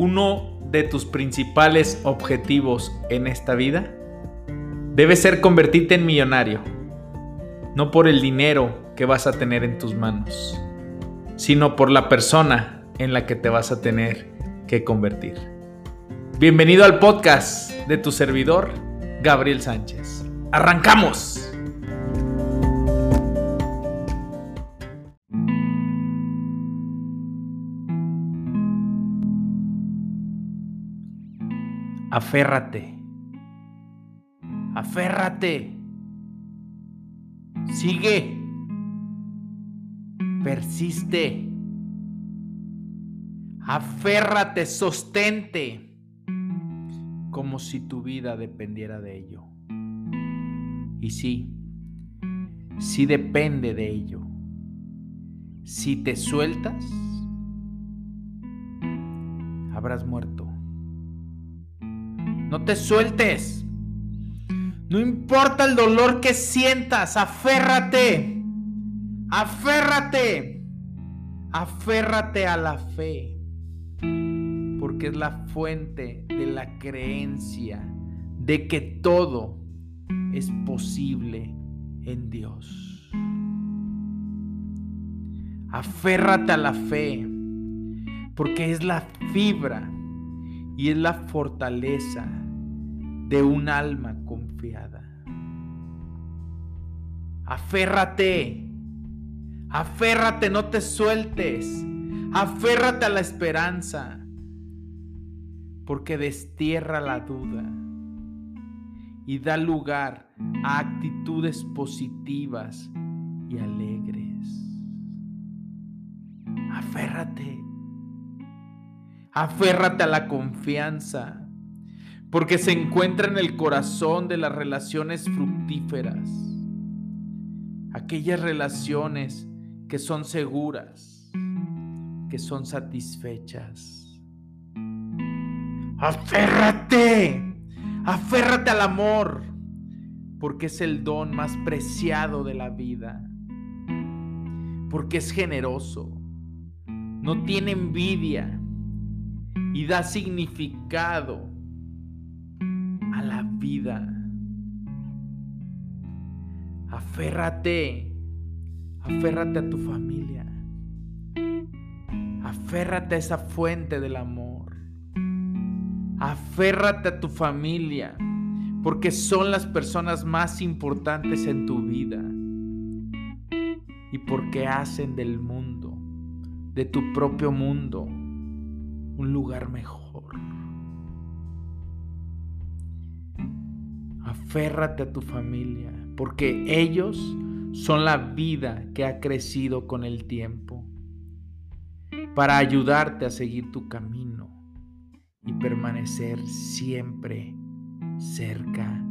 uno de tus principales objetivos en esta vida debe ser convertirte en millonario, no por el dinero que vas a tener en tus manos, sino por la persona en la que te vas a tener que convertir. Bienvenido al podcast de tu servidor, Gabriel Sánchez. ¡Arrancamos! Aférrate. Aférrate. Sigue. Persiste. Aférrate, sostente. Como si tu vida dependiera de ello. Y sí, sí depende de ello. Si te sueltas, habrás muerto. No te sueltes. No importa el dolor que sientas, aférrate. Aférrate. Aférrate a la fe. Porque es la fuente de la creencia de que todo es posible en Dios. Aférrate a la fe. Porque es la fibra y es la fortaleza de un alma confiada. Aférrate, aférrate, no te sueltes, aférrate a la esperanza, porque destierra la duda y da lugar a actitudes positivas y alegres. Aférrate, aférrate a la confianza porque se encuentra en el corazón de las relaciones fructíferas. Aquellas relaciones que son seguras, que son satisfechas. Aférrate, aférrate al amor, porque es el don más preciado de la vida, porque es generoso, no tiene envidia y da significado la vida. Aférrate, aférrate a tu familia. Aférrate a esa fuente del amor. Aférrate a tu familia, porque son las personas más importantes en tu vida. Y porque hacen del mundo, de tu propio mundo, un lugar mejor. Aférrate a tu familia, porque ellos son la vida que ha crecido con el tiempo, para ayudarte a seguir tu camino y permanecer siempre cerca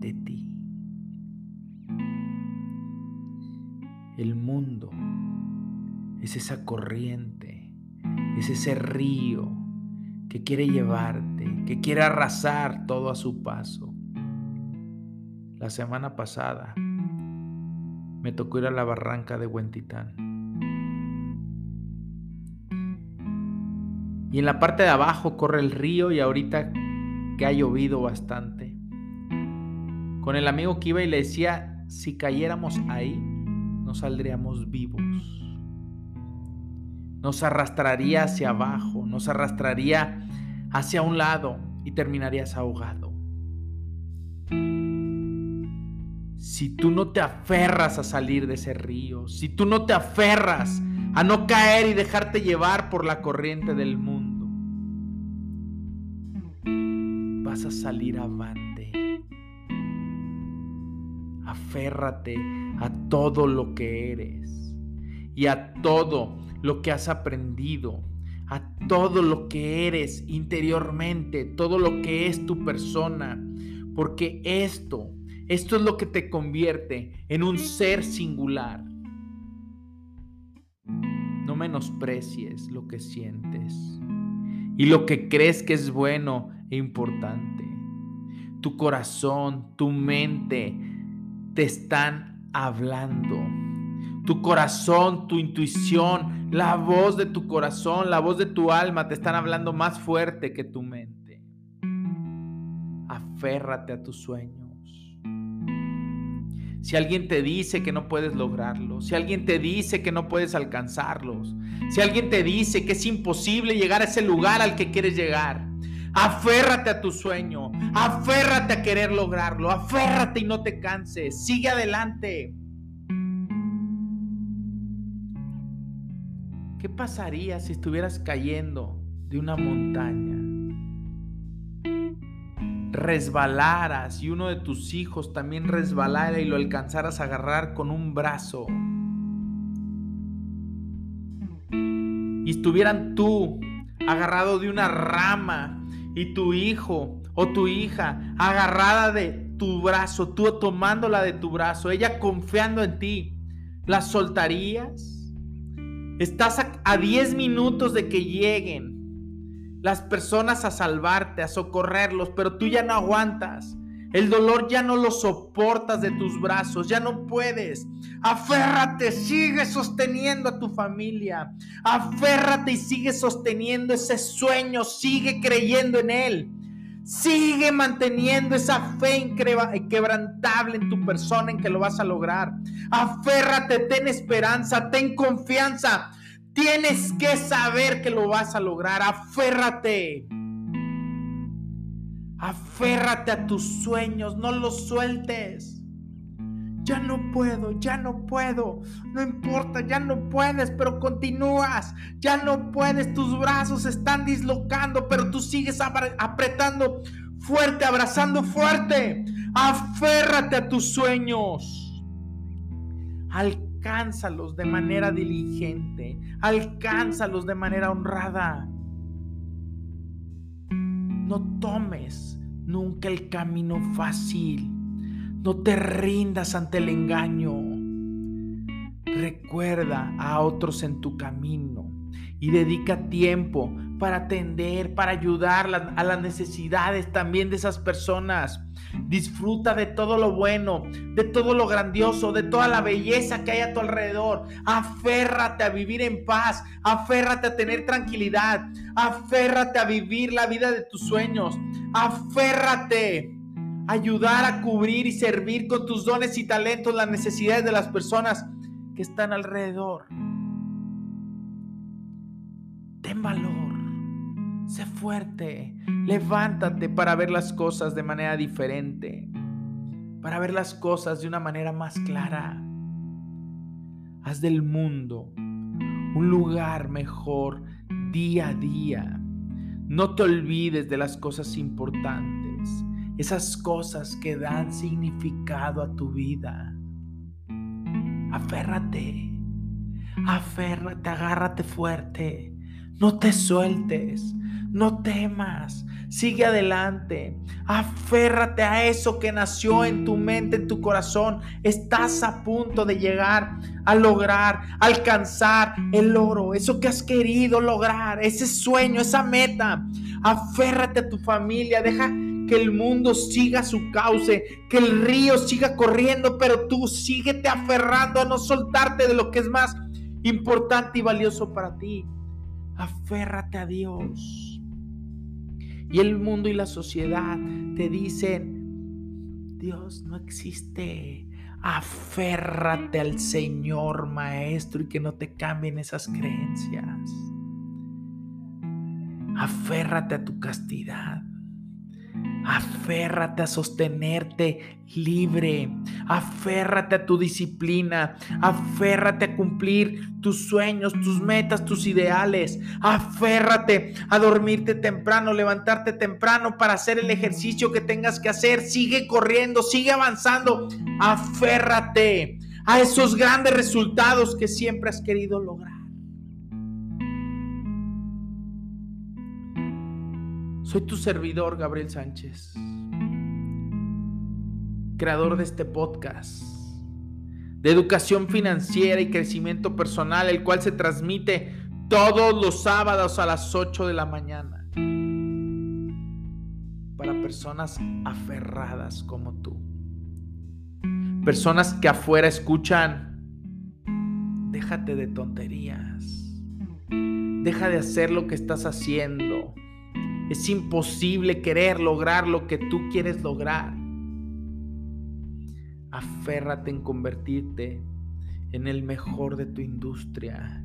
de ti. El mundo es esa corriente, es ese río que quiere llevarte, que quiere arrasar todo a su paso la semana pasada me tocó ir a la barranca de Huentitán. Y en la parte de abajo corre el río y ahorita que ha llovido bastante. Con el amigo que iba y le decía, si cayéramos ahí, no saldríamos vivos. Nos arrastraría hacia abajo, nos arrastraría hacia un lado y terminarías ahogado si tú no te aferras a salir de ese río, si tú no te aferras a no caer y dejarte llevar por la corriente del mundo, vas a salir avante. Aférrate a todo lo que eres y a todo lo que has aprendido, a todo lo que eres interiormente, todo lo que es tu persona, porque esto esto es lo que te convierte en un ser singular. No menosprecies lo que sientes y lo que crees que es bueno e importante. Tu corazón, tu mente te están hablando. Tu corazón, tu intuición, la voz de tu corazón, la voz de tu alma te están hablando más fuerte que tu mente. Aférrate a tus sueños. Si alguien te dice que no puedes lograrlo, si alguien te dice que no puedes alcanzarlos, si alguien te dice que es imposible llegar a ese lugar al que quieres llegar, aférrate a tu sueño, aférrate a querer lograrlo, aférrate y no te canses, sigue adelante. ¿Qué pasaría si estuvieras cayendo de una montaña? Resbalaras y uno de tus hijos también resbalara y lo alcanzaras a agarrar con un brazo. Y estuvieran tú agarrado de una rama y tu hijo o tu hija agarrada de tu brazo, tú tomándola de tu brazo, ella confiando en ti, ¿la soltarías? Estás a 10 minutos de que lleguen las personas a salvarte, a socorrerlos, pero tú ya no aguantas. El dolor ya no lo soportas de tus brazos, ya no puedes. Aférrate, sigue sosteniendo a tu familia. Aférrate y sigue sosteniendo ese sueño, sigue creyendo en él. Sigue manteniendo esa fe inquebrantable en tu persona en que lo vas a lograr. Aférrate, ten esperanza, ten confianza. Tienes que saber que lo vas a lograr. Aférrate. Aférrate a tus sueños, no los sueltes. Ya no puedo, ya no puedo. No importa, ya no puedes, pero continúas. Ya no puedes, tus brazos están dislocando, pero tú sigues apretando fuerte, abrazando fuerte. Aférrate a tus sueños. Alcánzalos de manera diligente. Alcánzalos de manera honrada. No tomes nunca el camino fácil. No te rindas ante el engaño. Recuerda a otros en tu camino y dedica tiempo para atender, para ayudar a las necesidades también de esas personas. Disfruta de todo lo bueno, de todo lo grandioso, de toda la belleza que hay a tu alrededor. Aférrate a vivir en paz, aférrate a tener tranquilidad, aférrate a vivir la vida de tus sueños, aférrate ayudar a cubrir y servir con tus dones y talentos las necesidades de las personas que están alrededor. Ten valor, sé fuerte, levántate para ver las cosas de manera diferente, para ver las cosas de una manera más clara. Haz del mundo un lugar mejor día a día. No te olvides de las cosas importantes esas cosas que dan significado a tu vida. Aférrate, aférrate, agárrate fuerte, no te sueltes, no temas, sigue adelante, aférrate a eso que nació en tu mente, en tu corazón. Estás a punto de llegar a lograr, alcanzar el oro, eso que has querido lograr, ese sueño, esa meta. Aférrate a tu familia, deja que el mundo siga su cauce, que el río siga corriendo, pero tú síguete aferrando a no soltarte de lo que es más importante y valioso para ti. Aférrate a Dios. Y el mundo y la sociedad te dicen, Dios no existe. Aférrate al Señor Maestro y que no te cambien esas creencias. Aférrate a tu castidad. Aférrate a sostenerte libre. Aférrate a tu disciplina. Aférrate a cumplir tus sueños, tus metas, tus ideales. Aférrate a dormirte temprano, levantarte temprano para hacer el ejercicio que tengas que hacer. Sigue corriendo, sigue avanzando. Aférrate a esos grandes resultados que siempre has querido lograr. Soy tu servidor, Gabriel Sánchez, creador de este podcast de educación financiera y crecimiento personal, el cual se transmite todos los sábados a las 8 de la mañana para personas aferradas como tú. Personas que afuera escuchan déjate de tonterías. Deja de hacer lo que estás haciendo. Es imposible querer lograr lo que tú quieres lograr. Aférrate en convertirte en el mejor de tu industria.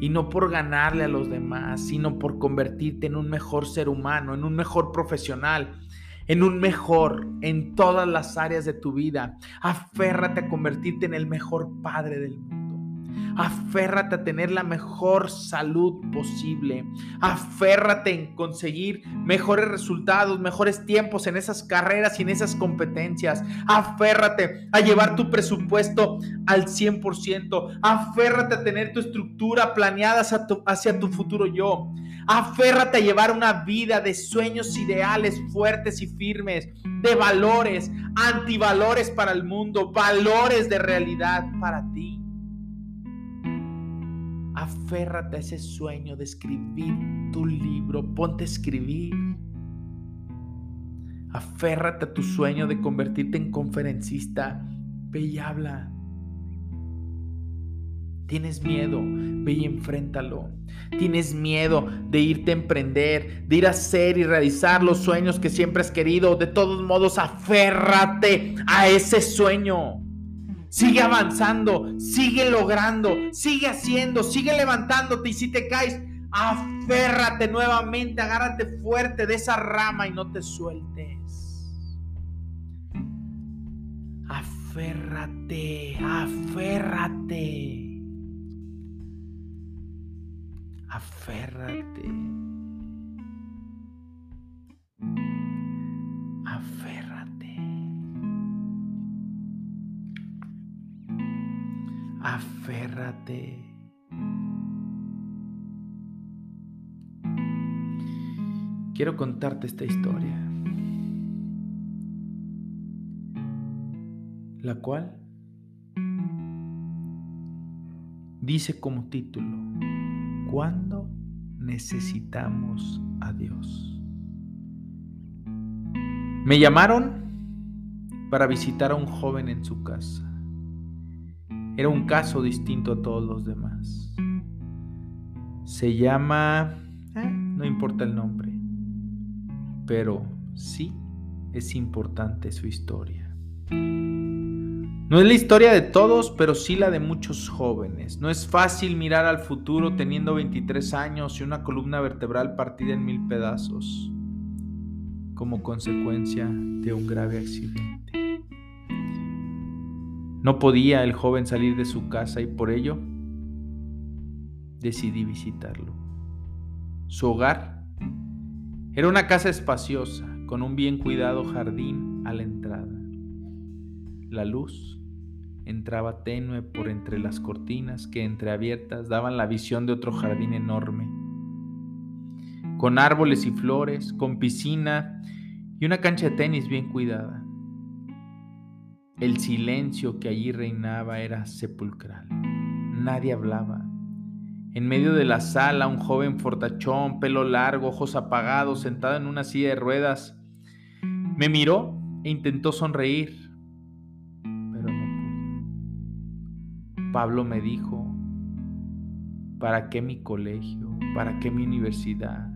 Y no por ganarle a los demás, sino por convertirte en un mejor ser humano, en un mejor profesional, en un mejor en todas las áreas de tu vida. Aférrate a convertirte en el mejor padre del mundo. Aférrate a tener la mejor salud posible. Aférrate en conseguir mejores resultados, mejores tiempos en esas carreras y en esas competencias. Aférrate a llevar tu presupuesto al 100%. Aférrate a tener tu estructura planeada hacia tu, hacia tu futuro yo. Aférrate a llevar una vida de sueños ideales fuertes y firmes, de valores, antivalores para el mundo, valores de realidad para ti. Aférrate a ese sueño de escribir tu libro, ponte a escribir. Aférrate a tu sueño de convertirte en conferencista, ve y habla. Tienes miedo, ve y enfréntalo. Tienes miedo de irte a emprender, de ir a hacer y realizar los sueños que siempre has querido. De todos modos, aférrate a ese sueño. Sigue avanzando, sigue logrando, sigue haciendo, sigue levantándote y si te caes, aférrate nuevamente, agárrate fuerte de esa rama y no te sueltes. Aférrate, aférrate. Aférrate. Aférrate. Aférrate. Quiero contarte esta historia, la cual dice como título, cuando necesitamos a Dios. Me llamaron para visitar a un joven en su casa. Era un caso distinto a todos los demás. Se llama... Eh, no importa el nombre, pero sí es importante su historia. No es la historia de todos, pero sí la de muchos jóvenes. No es fácil mirar al futuro teniendo 23 años y una columna vertebral partida en mil pedazos como consecuencia de un grave accidente. No podía el joven salir de su casa y por ello decidí visitarlo. Su hogar era una casa espaciosa con un bien cuidado jardín a la entrada. La luz entraba tenue por entre las cortinas que entreabiertas daban la visión de otro jardín enorme, con árboles y flores, con piscina y una cancha de tenis bien cuidada. El silencio que allí reinaba era sepulcral. Nadie hablaba. En medio de la sala, un joven fortachón, pelo largo, ojos apagados, sentado en una silla de ruedas, me miró e intentó sonreír, Pablo me dijo, ¿para qué mi colegio? ¿Para qué mi universidad?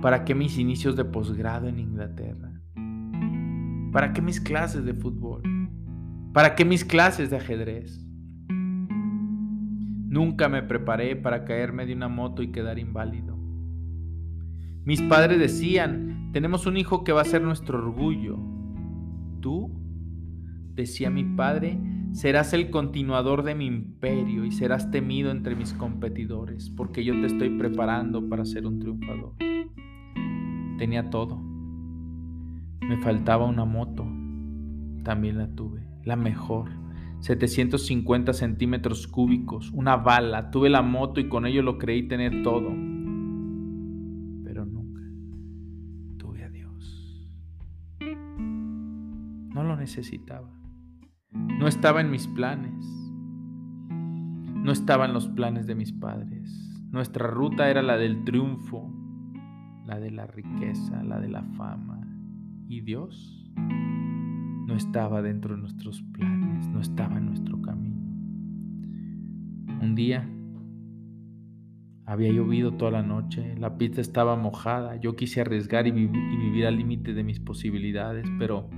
¿Para qué mis inicios de posgrado en Inglaterra? ¿Para qué mis clases de fútbol? ¿Para qué mis clases de ajedrez? Nunca me preparé para caerme de una moto y quedar inválido. Mis padres decían, tenemos un hijo que va a ser nuestro orgullo. ¿Tú? Decía mi padre, Serás el continuador de mi imperio y serás temido entre mis competidores, porque yo te estoy preparando para ser un triunfador. Tenía todo. Me faltaba una moto. También la tuve, la mejor. 750 centímetros cúbicos, una bala. Tuve la moto y con ello lo creí tener todo. Pero nunca tuve a Dios. No lo necesitaba. No estaba en mis planes. No estaba en los planes de mis padres. Nuestra ruta era la del triunfo, la de la riqueza, la de la fama. Y Dios no estaba dentro de nuestros planes, no estaba en nuestro camino. Un día había llovido toda la noche, la pista estaba mojada, yo quise arriesgar y, vivir al límite de mis posibilidades, pero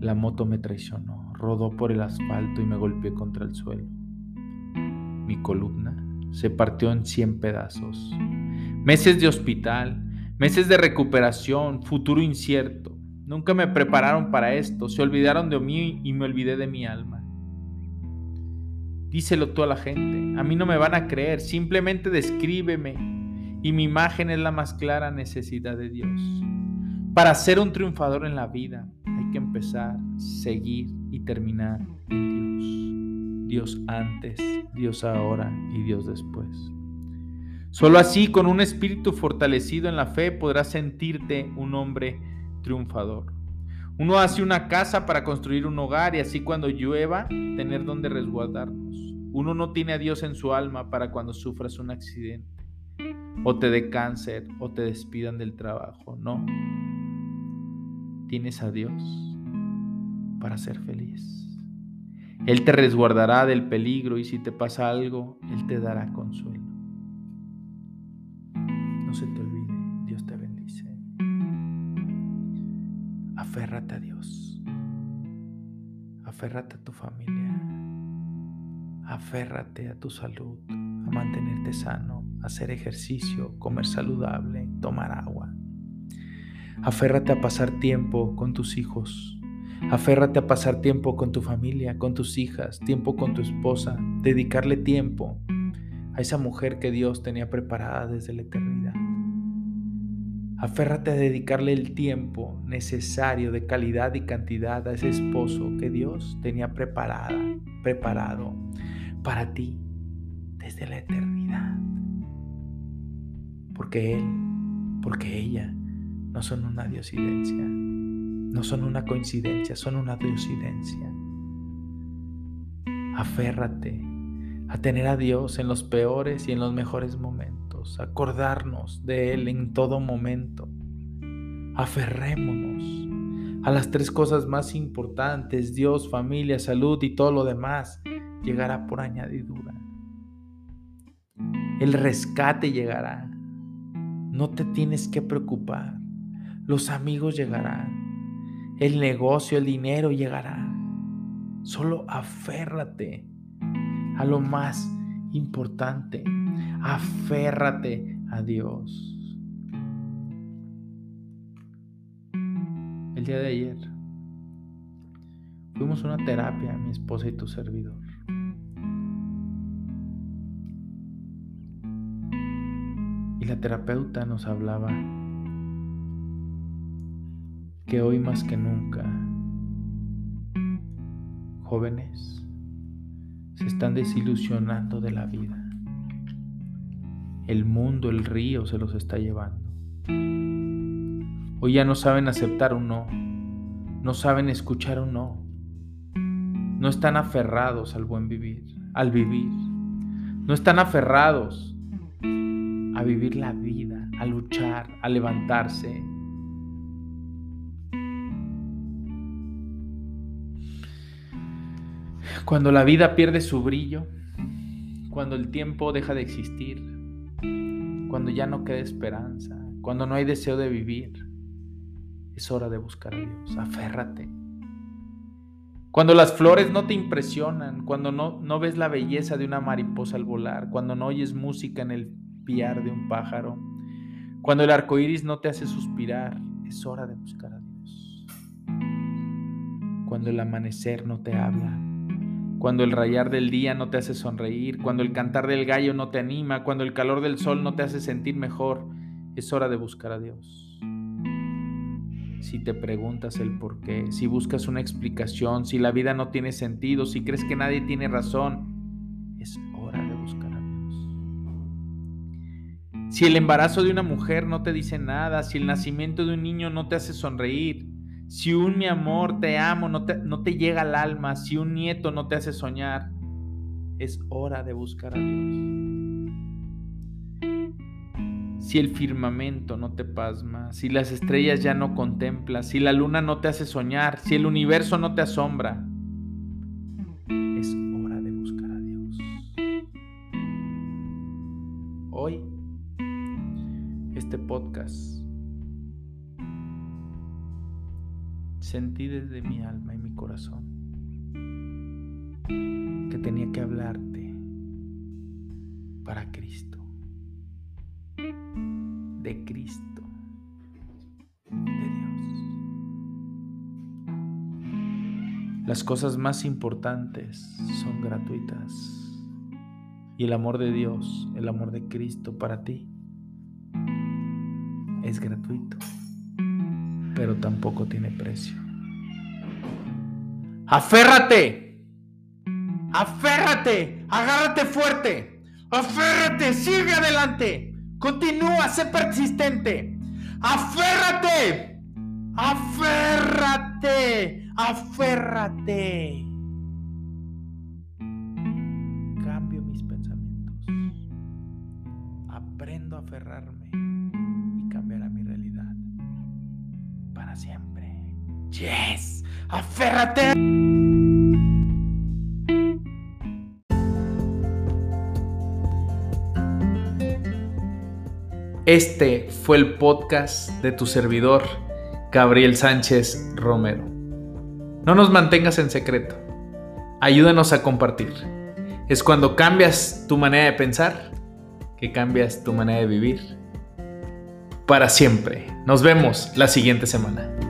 la moto me traicionó, rodó por el asfalto y me golpeé contra el suelo. Mi columna se partió en cien pedazos. Meses de hospital, meses de recuperación, futuro incierto. Nunca me prepararon para esto, se olvidaron de mí y me olvidé de mi alma. Díselo tú a la gente, a mí no me van a creer, simplemente descríbeme y mi imagen es la más clara necesidad de Dios. Para ser un triunfador en la vida hay que empezar, seguir y terminar en Dios. Dios antes, Dios ahora y Dios después. Solo así, con un espíritu fortalecido en la fe, podrás sentirte un hombre triunfador. Uno hace una casa para construir un hogar y así cuando llueva, tener donde resguardarnos. Uno no tiene a Dios en su alma para cuando sufras un accidente, o te dé cáncer, o te despidan del trabajo. No. Tienes a Dios para ser feliz. Él te resguardará del peligro y si te pasa algo, Él te dará consuelo. No se te olvide, Dios te bendice. Aférrate a Dios. Aférrate a tu familia. Aférrate a tu salud, a mantenerte sano, a hacer ejercicio, comer saludable, tomar agua. Aférrate a pasar tiempo con tus hijos. Aférrate a pasar tiempo con tu familia, con tus hijas, tiempo con tu esposa, dedicarle tiempo a esa mujer que Dios tenía preparada desde la eternidad. Aférrate a dedicarle el tiempo necesario de calidad y cantidad a ese esposo que Dios tenía preparada, preparado para ti desde la eternidad. Porque Él, porque ella no son una diosidencia, no son una coincidencia, son una diosidencia. Aférrate a tener a Dios en los peores y en los mejores momentos, acordarnos de Él en todo momento. Aferrémonos a las tres cosas más importantes, Dios, familia, salud y todo lo demás llegará por añadidura. El rescate llegará. No te tienes que preocupar. Los amigos llegarán. El negocio, el dinero llegará. Solo aférrate a lo más importante. Aférrate a Dios. El día de ayer fuimos a una terapia, mi esposa y tu servidor. Y la terapeuta nos hablaba que hoy más que nunca jóvenes se están desilusionando de la vida. El mundo, el río se los está llevando. Hoy ya no saben aceptar un no, no saben escuchar un no, no están aferrados al buen vivir, al vivir, no están aferrados a vivir la vida, a luchar, a levantarse. Cuando la vida pierde su brillo, cuando el tiempo deja de existir, cuando ya no queda esperanza, cuando no hay deseo de vivir, es hora de buscar a Dios. Aférrate. Cuando las flores no te impresionan, cuando no, no ves la belleza de una mariposa al volar, cuando no oyes música en el de un pájaro. Cuando el arco iris no te hace suspirar, es hora de buscar a Dios. Cuando el amanecer no te habla, cuando el rayar del día no te hace sonreír, cuando el cantar del gallo no te anima, cuando el calor del sol no te hace sentir mejor, es hora de buscar a Dios. Si te preguntas el por qué, si buscas una explicación, si la vida no tiene sentido, si crees que nadie tiene razón, es hora de buscar si el embarazo de una mujer no te dice nada, si el nacimiento de un niño no te hace sonreír, si un mi amor, te amo, no te, no te llega al alma, si un nieto no te hace soñar, es hora de buscar a Dios. Si el firmamento no te pasma, si las estrellas ya no contemplas, si la luna no te hace soñar, si el universo no te asombra, corazón que tenía que hablarte para Cristo, de Cristo, de Dios. Las cosas más importantes son gratuitas y el amor de Dios, el amor de Cristo para ti es gratuito, pero tampoco tiene precio. Aférrate, aférrate, agárrate fuerte, aférrate, sigue adelante, continúa, sé persistente, aférrate, aférrate, aférrate. Cambio mis pensamientos, aprendo a aferrarme siempre. Yes, aférrate. Este fue el podcast de tu servidor, Gabriel Sánchez Romero. No nos mantengas en secreto. Ayúdanos a compartir. Es cuando cambias tu manera de pensar que cambias tu manera de vivir para siempre. Nos vemos la siguiente semana.